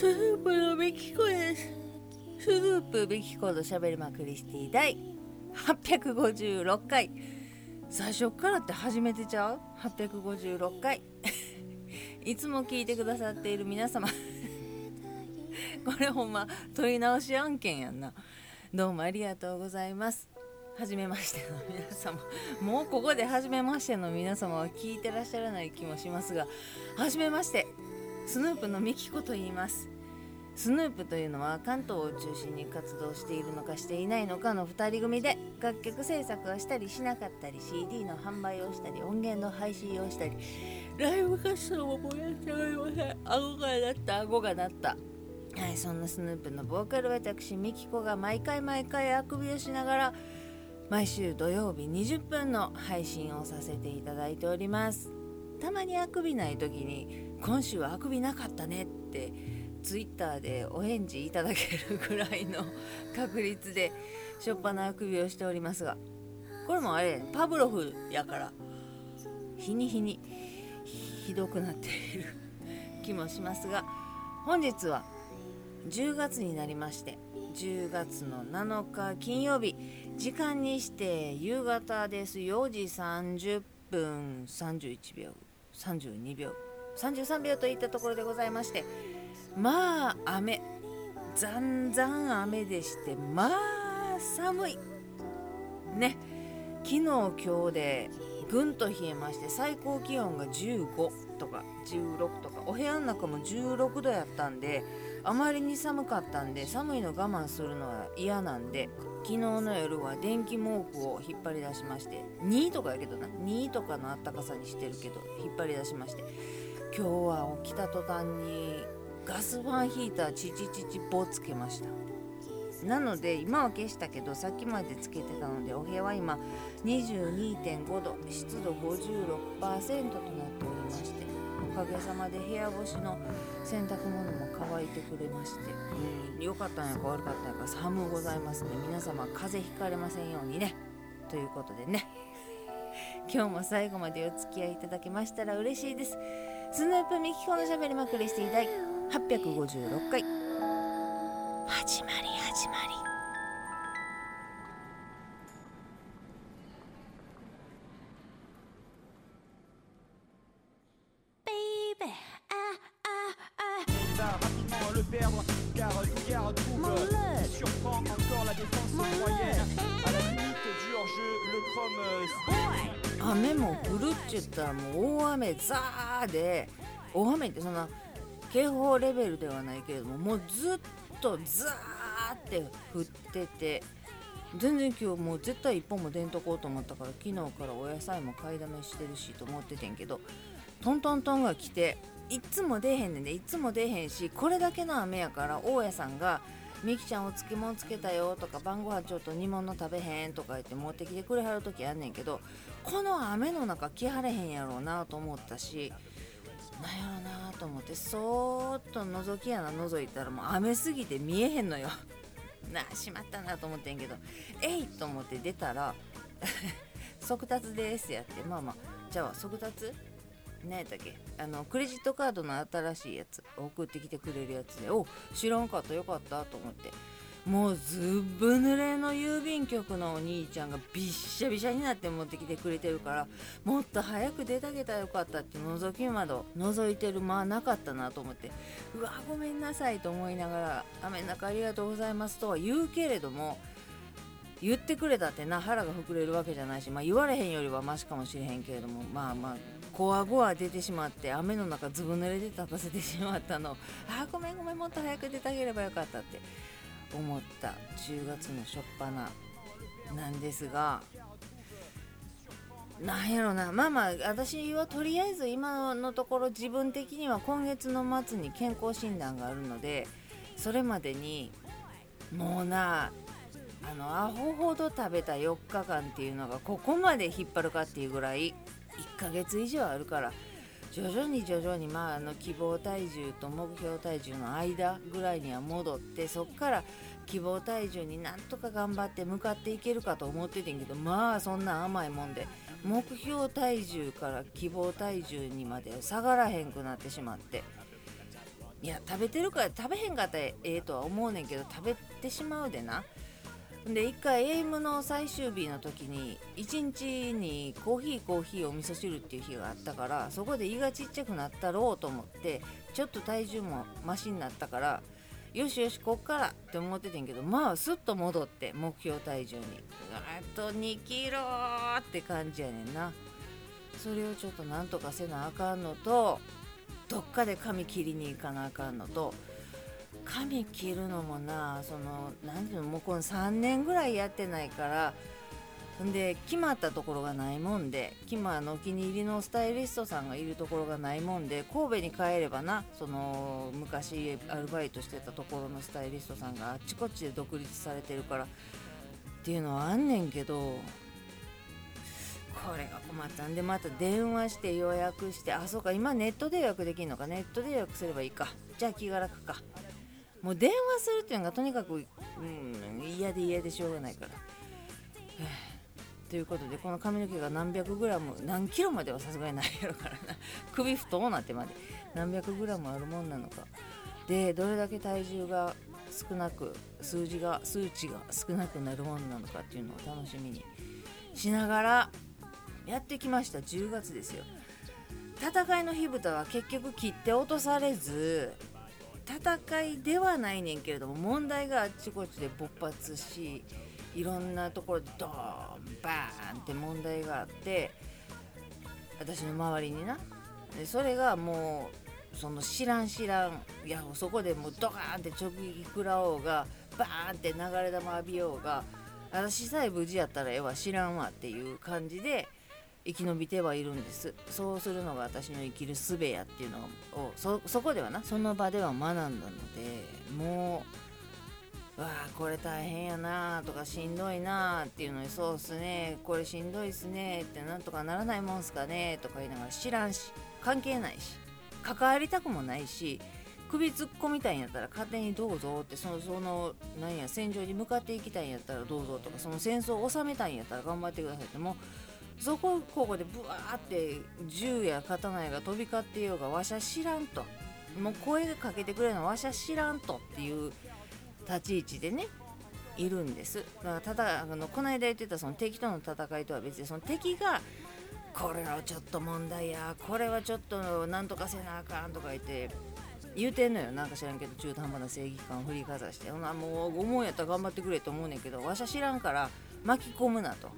スープのミキコです。スープミキコのしゃべりまくりスティ第856回。最初からって初めてちゃう？856回。いつも聞いてくださっている皆様。これほんま問り直し案件やんな。どうもありがとうございます。はじめましての皆様。もうここではじめましての皆様は聞いてらっしゃらない気もしますがはじめまして。スヌープのミキコと言います。スヌープというのは関東を中心に活動しているのかしていないのかの2人組で楽曲制作をしたりしなかったり CD の販売をしたり音源の配信をしたり。ライブ活動もやっておりません。顎が鳴った顎が鳴った。はいそんなスヌープのボーカル私ミキコが毎回毎回あくびをしながら毎週土曜日20分の配信をさせていただいております。たまにあくびない時に今週はあくびなかったねってツイッターでお返事いただけるぐらいの確率でしょっぱなあくびをしておりますがこれもあれパブロフやから日に日にひどくなっている 気もしますが本日は10月になりまして10月の7日金曜日時間にして夕方です。4時30分31秒32秒。33秒といったところでございましてまあ雨ざんざん雨でしてまあ寒い。ね昨日今日でぐんと冷えまして最高気温が15とか16とかお部屋の中も16度やったんであまりに寒かったんで寒いの我慢するのは嫌なんで昨日の夜は電気毛布を引っ張り出しまして2とかやけどな2とかのあったかさにしてるけど引っ張り出しまして今日は起きた途端にガスファンヒーターチチチチボつけました。なので今は消したけどさっきまでつけてたのでお部屋は今22.5度湿度56%となっておりましておかげさまで部屋干しの洗濯物も乾いてくれましてうん良かったんやか悪かったんやか寒うございますね。皆様風邪ひかれませんようにね。ということでね。今日も最後までお付き合いいただけましたら嬉しいです。スヌープミキコのしゃべりまくりしていたい856回始まる。るっちゅったらもう大雨ザーで大雨ってそんな警報レベルではないけれどももうずっとザーって降ってて全然今日もう絶対一本も出んとこうと思ったから昨日からお野菜も買いだめしてるしと思っててんけどトントントンが来ていっつも出へんねんでいつも出へんしこれだけの雨やから大家さんが「みきちゃんお漬物つけたよ」とか「晩ご飯ちょっと煮物食べへん」とか言って持ってきてくれはる時あんねんけどこの雨の中来はれへんやろうなと思ったしなんやろなと思ってそーっと覗き穴覗いたらもう雨すぎて見えへんのよ。なあしまったなと思ってんけどえいと思って出たら 速達ですやってまあまあじゃあ速達？何やったっけ？あのクレジットカードの新しいやつ送ってきてくれるやつで。お知らんかった。よかったと思って。もうずぶ濡れの郵便局のお兄ちゃんがびっしゃびしゃになって持ってきてくれてるからもっと早く出てあげたらよかったって覗き窓覗いてる間なかったなと思って。うわごめんなさいと思いながら雨の中ありがとうございますとは言うけれども言ってくれたってな腹が膨れるわけじゃないし、まあ、言われへんよりはマシかもしれへんけれどもまあまあこわごわ出てしまって雨の中ずぶ濡れで立たせてしまったの。あごめんごめんもっと早く出てあげればよかったって。思った。10月の初っ端なんですが。なんやろな。まあまあ私はとりあえず今のところ自分的には今月の末に健康診断があるのでそれまでにもうなあのアホほど食べた4日間っていうのがここまで引っ張るかっていうぐらい1ヶ月以上あるから徐々に徐々に、まあ、あの希望体重と目標体重の間ぐらいには戻ってそこから希望体重になんとか頑張って向かっていけるかと思っててんけどまあそんな甘いもんで目標体重から希望体重にまで下がらへんくなってしまっていや食べてるから食べへんかったらええとは思うねんけど食べてしまうでな。で一回エイムの最終日の時に1日にコーヒーコーヒーお味噌汁っていう日があったからそこで胃がちっちゃくなったろうと思ってちょっと体重もマシになったからよしよしこっからって思っててんけどまあすっと戻って目標体重に。あと2キロって感じやねんな。それをちょっとなんとかせなあかんのとどっかで髪切りに行かなあかんのと髪切るのもなその何ていうのもうこの3年ぐらいやってないからんで決まったところがないもんでキマのお気に入りのスタイリストさんがいるところがないもんで神戸に帰ればなその昔アルバイトしてたところのスタイリストさんがあっちこっちで独立されてるからっていうのはあんねんけどこれが困ったんでまた電話して予約してあそうか今ネットで予約できるのかネットで予約すればいいかじゃあ気が楽か。もう電話するっていうのがとにかく、うん、嫌で嫌でしょうがないから。ということでこの髪の毛が何百グラム何キロまではさすがにないやろからな。首太うなってまで。何百グラムあるもんなのか。でどれだけ体重が少なく数字が数値が少なくなるもんなのかっていうのを楽しみに。しながらやってきました。10月ですよ。戦いの火蓋は結局切って落とされず戦いではないねんけれども問題があっちこっちで勃発しいろんなところでドーンバーンって問題があって私の周りにな。でそれがもうその知らん知らんいやそこでもうドカーンって直撃食らおうがバーンって流れ弾浴びようが私さえ無事やったらええわ知らんわっていう感じで生き延びてはいるんです。そうするのが私の生きる術やっていうのをそこではなその場では学んだのでもうわあこれ大変やなとかしんどいなっていうのにそうっすねこれしんどいっすねってなんとかならないもんすかねとか言いながら知らんし関係ないし関わりたくもないし首突っ込みたいんやったら勝手にどうぞってそのそのなんや戦場に向かっていきたいんやったらどうぞとかその戦争を収めたいんやったら頑張ってくださいってもうそこここでブワーって銃や刀やが飛び交っていようがわしゃ知らんと。もう声かけてくれるのわしゃ知らんとっていう立ち位置でねいるんです。だからただあのこの間言ってたその敵との戦いとは別にその敵がこれはちょっと問題やこれはちょっとなんとかせなあかんとか言って言うてんのよ。なんか知らんけど中途半端な正義感を振りかざしてほなもう思うんやったら頑張ってくれと思うねんけどわしゃ知らんから巻き込むなと。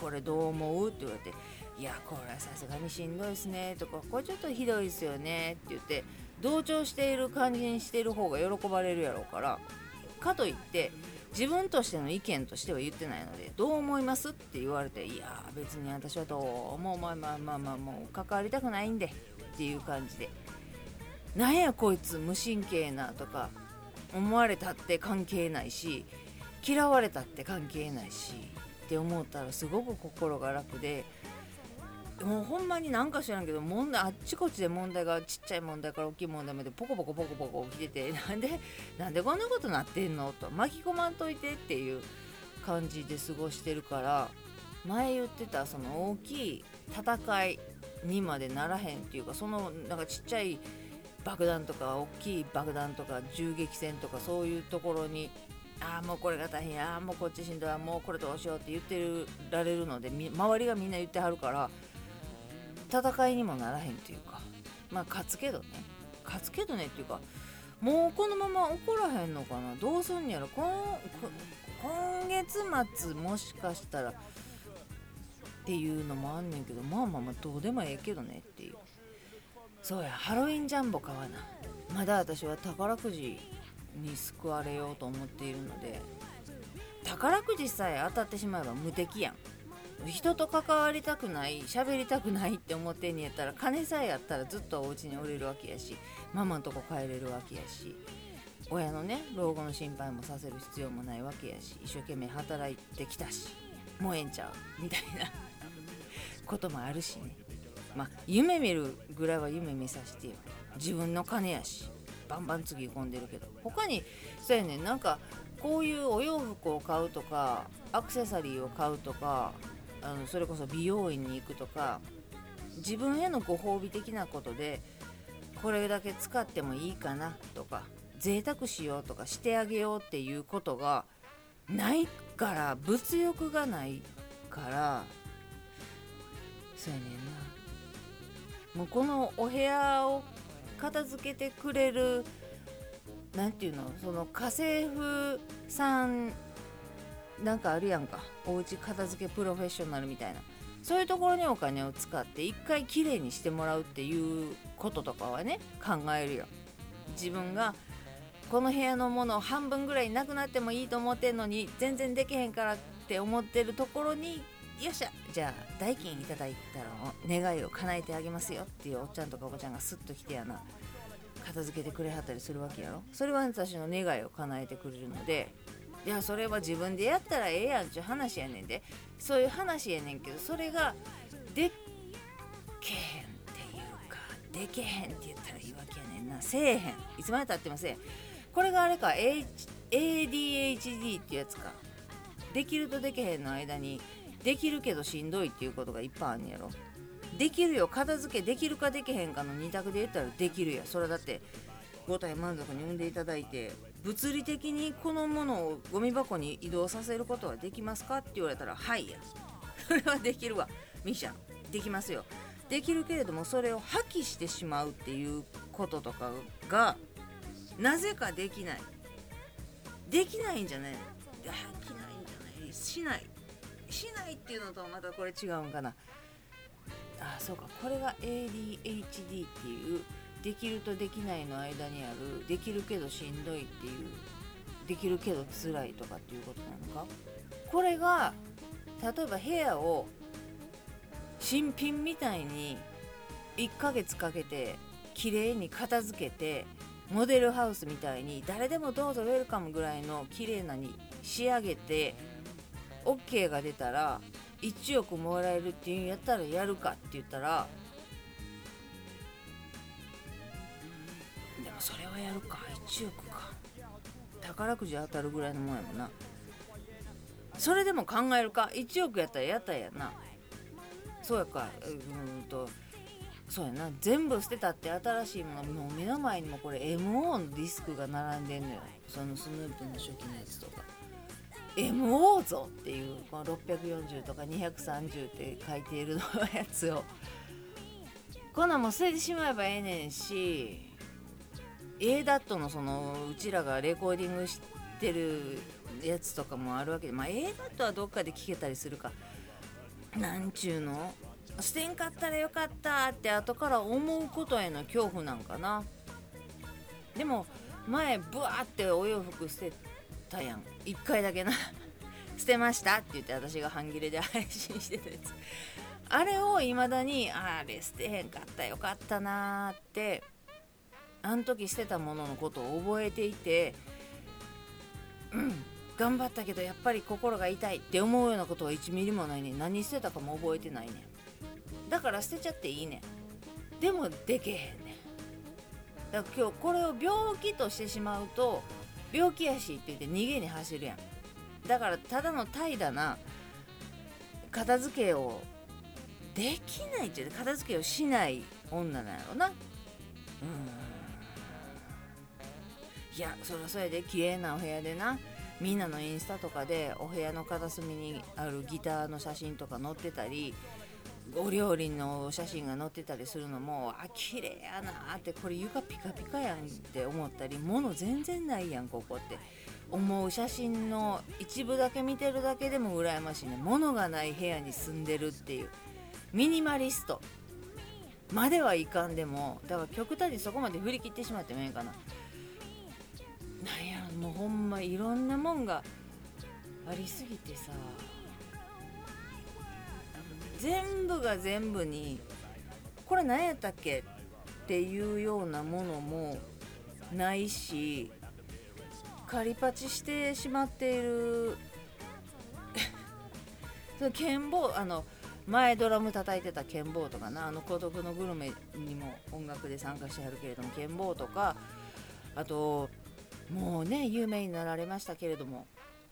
これどう思う？って言われていやこれはさすがにしんどいっすねとかこれちょっとひどいっすよねって言って同調している感じにしている方が喜ばれるやろうからかといって自分としての意見としては言ってないのでどう思います？って言われていや別に私はどう思うまあまあまあまあもう関わりたくないんでっていう感じでなんやこいつ無神経なとか思われたって関係ないし嫌われたって関係ないしって思ったらすごく心が楽でもうほんまになんか知らんけど問題あっちこっちで問題がちっちゃい問題から大きい問題までポコポコポコポコ起きてて なんでなんでこんなことなってんの？と巻き込まんといてっていう感じで過ごしてるから前言ってたその大きい戦いにまでならへんっていうかそのなんかちっちゃい爆弾とか大きい爆弾とか銃撃戦とかそういうところにああもうこれが大変。やあもうこっちしんどい。もうこれどうしようって言ってられるので周りがみんな言ってはるから戦いにもならへんっていうか。まあ勝つけどね。勝つけどねっていうかもうこのまま怒らへんのかな。どうすんやろ。今今月末もしかしたらっていうのもあんねんけどまあまあまあどうでもええけどねっていう。そうやハロウィンジャンボ買わな。まだ私は宝くじに救われようと思っているので宝くじさえ当たってしまえば無敵やん。人と関わりたくない喋りたくないって思ってんやったら金さえあったらずっとお家におれるわけやしママんとこ帰れるわけやし親のね老後の心配もさせる必要もないわけやし一生懸命働いてきたしもうええんちゃうみたいな こともあるしね。まあ夢見るぐらいは夢見させてよ。自分の金やし。バンバンつぎ込んでるけど。他にそうやねん。なんかこういうお洋服を買うとかアクセサリーを買うとかあのそれこそ美容院に行くとか自分へのご褒美的なことでこれだけ使ってもいいかなとか贅沢しようとかしてあげようっていうことがないから物欲がないからそうやねんな。もうこのお部屋を片付けてくれる何て言うのその家政婦さんなんかあるやんか。おうち片付けプロフェッショナルみたいな。そういうところにお金を使って一回きれいにしてもらうっていうこととかはね考えるよ。自分がこの部屋のもの半分ぐらいなくなってもいいと思ってんのに全然できへんからって思ってるところによっしゃじゃあ代金いただいたら願いを叶えてあげますよっていうおっちゃんとかおばちゃんがスッと来てやな片付けてくれはったりするわけやろ。それは私の願いを叶えてくれるのでいやそれは自分でやったらええやんちゅう話やねんで。そういう話やねんけどそれがでっけへんっていうかでけへんって言ったらいいわけやねんな。せえへん。いつまでたってもせえこれがあれか、H、ADHD ってやつか。できるとでけへんの間にできるけどしんどいっていうことがいっぱいあんねやろ。できるよ。片付けできるかできへんかの2択で言ったらできるや。それだって5体満足に産んでいただいて物理的にこのものをゴミ箱に移動させることはできますかって言われたらはいや。それはできるわ。ミシャン。できますよ。できるけれどもそれを破棄してしまうっていうこととかがなぜかできない。できないんじゃない。できないんじゃない。しない。しないっていうのとまたこれ違うんかな。あそうか。これが ADHD っていうできるとできないの間にあるできるけどしんどいっていうできるけど辛いとかっていうことなのか。これが例えば部屋を新品みたいに1ヶ月かけて綺麗に片付けてモデルハウスみたいに誰でもどうぞウェルカムぐらいの綺麗なに仕上げて OK が出たら1億もらえるっていうんやったらやるかって言ったらでもそれはやるか。1億か。宝くじ当たるぐらいのもんやもんな。それでも考えるか。1億やったらやったらやな。そうやか。うんとそうやな。全部捨てたって新しいものもう目の前にもこれ MO のディスクが並んでんのよ。そのスヌープの初期のやつとか。MO ぞっていうこの640とか230って書いているのやつを。こんなんもう捨ててしまえばええねんし。ADAT のそのうちらがレコーディングしてるやつとかもあるわけでまあ ADAT はどっかで聞けたりするかなんちゅうの捨てんかったらよかったって後から思うことへの恐怖なんかな。でも前ブワーってお洋服捨てたやん。1回だけな 捨てましたって言って私が半切れで配信してたやつ。あれを未だにあれ捨てへんかったよかったなーってあの時捨てたもののことを覚えていてうん頑張ったけどやっぱり心が痛いって思うようなことは1ミリもないね何捨てたかも覚えてないねだから捨てちゃっていいねでもでけへんねだから今日これを病気としてしまうと病気やしって言って逃げに走るやん。だからただの怠惰な片付けをできないっていう片付けをしない女なんやろな。うん。いやそりゃそれで綺麗なお部屋でな。みんなのインスタとかでお部屋の片隅にあるギターの写真とか載ってたりお料理の写真が載ってたりするのもあ綺麗やなってこれ床ピカピカやんって思ったり物全然ないやんここって。思う写真の一部だけ見てるだけでも羨ましいね。物がない部屋に住んでるっていう。ミニマリスト。まではいかんでもだから極端にそこまで振り切ってしまってもええかな。なんやろもうほんまいろんなもんがありすぎてさ。全部が全部にこれ何やったっけっていうようなものもないし仮パチしてしまっている。その剣棒あの前ドラム叩いてた剣棒とかなあの孤独のグルメにも音楽で参加してはるけれども剣棒とかあともうね有名になられましたけれども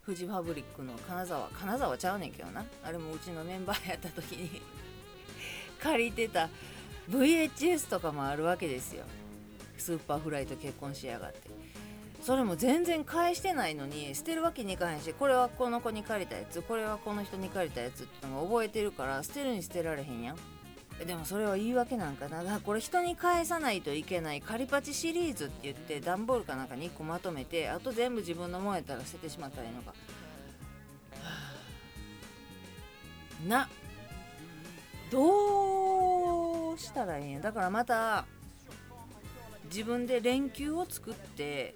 フジファブリックの金沢金沢ちゃうねんけどな。あれもうちのメンバーやった時に。借りてた VHS とかもあるわけですよ。 Superfly と結婚しやがって。それも全然返してないのに捨てるわけにいかへんしこれはこの子に借りたやつこれはこの人に借りたやつってのが覚えてるから捨てるに捨てられへんやん。でもそれは言い訳なんかな。これ人に返さないといけないカリパチシリーズって言って段ボールかなんかに1個まとめてあと全部自分のもんやったら捨ててしまったらいいのか、はあ、な。どうしたらいいんや。だからまた自分で連休を作って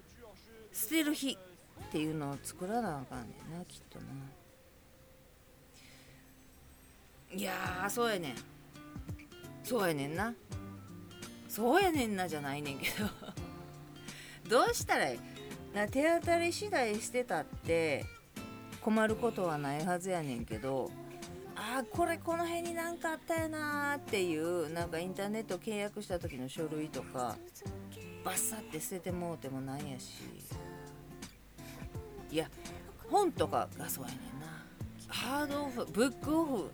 捨てる日っていうのを作らなあかんねんなきっとな。いやそうやねん。そうやねんな。そうやねんなじゃないねんけど。どうしたらいい？な手当たり次第してたって困ることはないはずやねんけどああこれこの辺に何かあったよなーっていうなんかインターネット契約した時の書類とかバッサって捨ててもうてもなんやし。いや本とかがそうやねんな。ハードオフブックオフ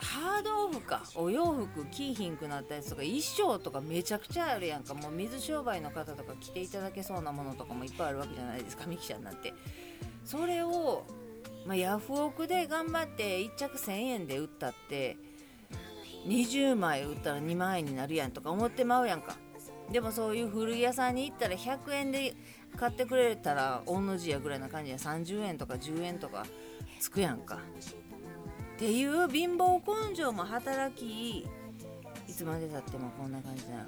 ハードオフか。お洋服着いひんくなったやつとか衣装とかめちゃくちゃあるやんか。もう水商売の方とか着ていただけそうなものとかもいっぱいあるわけじゃないですか。ミキちゃんなんて。それを、まあ、ヤフオクで頑張って1着1000円で売ったって20枚売ったら2万円になるやんとか思ってまうやんか。でもそういう古着屋さんに行ったら100円で買ってくれたら御の字やぐらいな感じで30円とか10円とかつくやんか。っていう貧乏根性も働きいつまでたってもこんな感じなのな。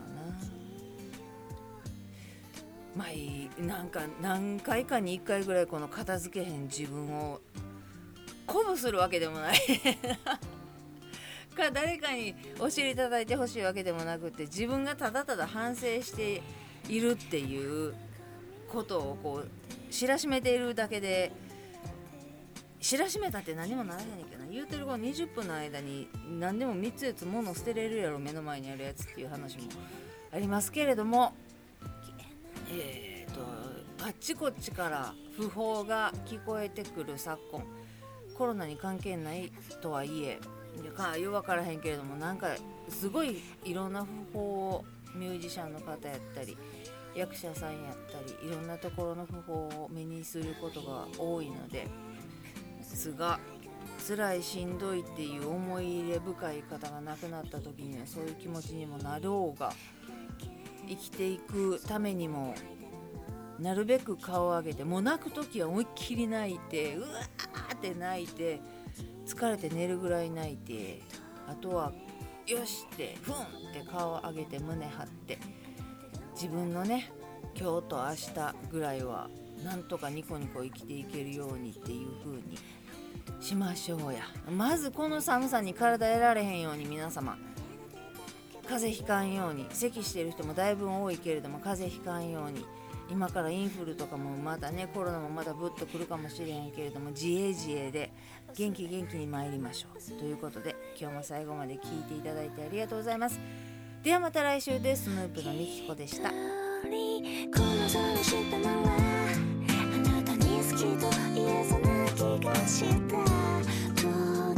まあいいなんか何回かに1回ぐらいこの片付けへん自分を鼓舞するわけでもない。か誰かにお尻叩いてほしいわけでもなくて自分がただただ反省しているっていうことをこう知らしめているだけで知らしめたって何もならへんねんけどな。言うてるこの20分の間に何でも3つ4つ物捨てれるやろ目の前にあるやつっていう話もありますけれども。えー、とあっちこっちから訃報が聞こえてくる昨今。コロナに関係ないとはいえ。かよ分からへんけれどもなんかすごいいろんな訃報をミュージシャンの方やったり役者さんやったりいろんなところの訃報を目にすることが多いので。すが辛いしんどいっていう思い入れ深い方が亡くなった時にはそういう気持ちにもなろうが生きていくためにもなるべく顔を上げてもう泣く時は思いっきり泣いてうわーって泣いて疲れて寝るぐらい泣いてあとはよしってふんって顔を上げて胸張って自分のね今日と明日ぐらいはなんとかニコニコ生きていけるようにっていう風にしましょうや。まずこの寒さに体得られへんように皆様。風邪ひかんように。咳してる人もだいぶ多いけれども風邪ひかんように。今からインフルとかもまたねコロナもまたぶっとくるかもしれへんけれども自衛自衛で元気元気に参りましょう。ということで今日も最後まで聞いていただいてありがとうございます。ではまた来週です。スヌープのみきこでした。この空下ならあなたに好きと言えそうな気がした。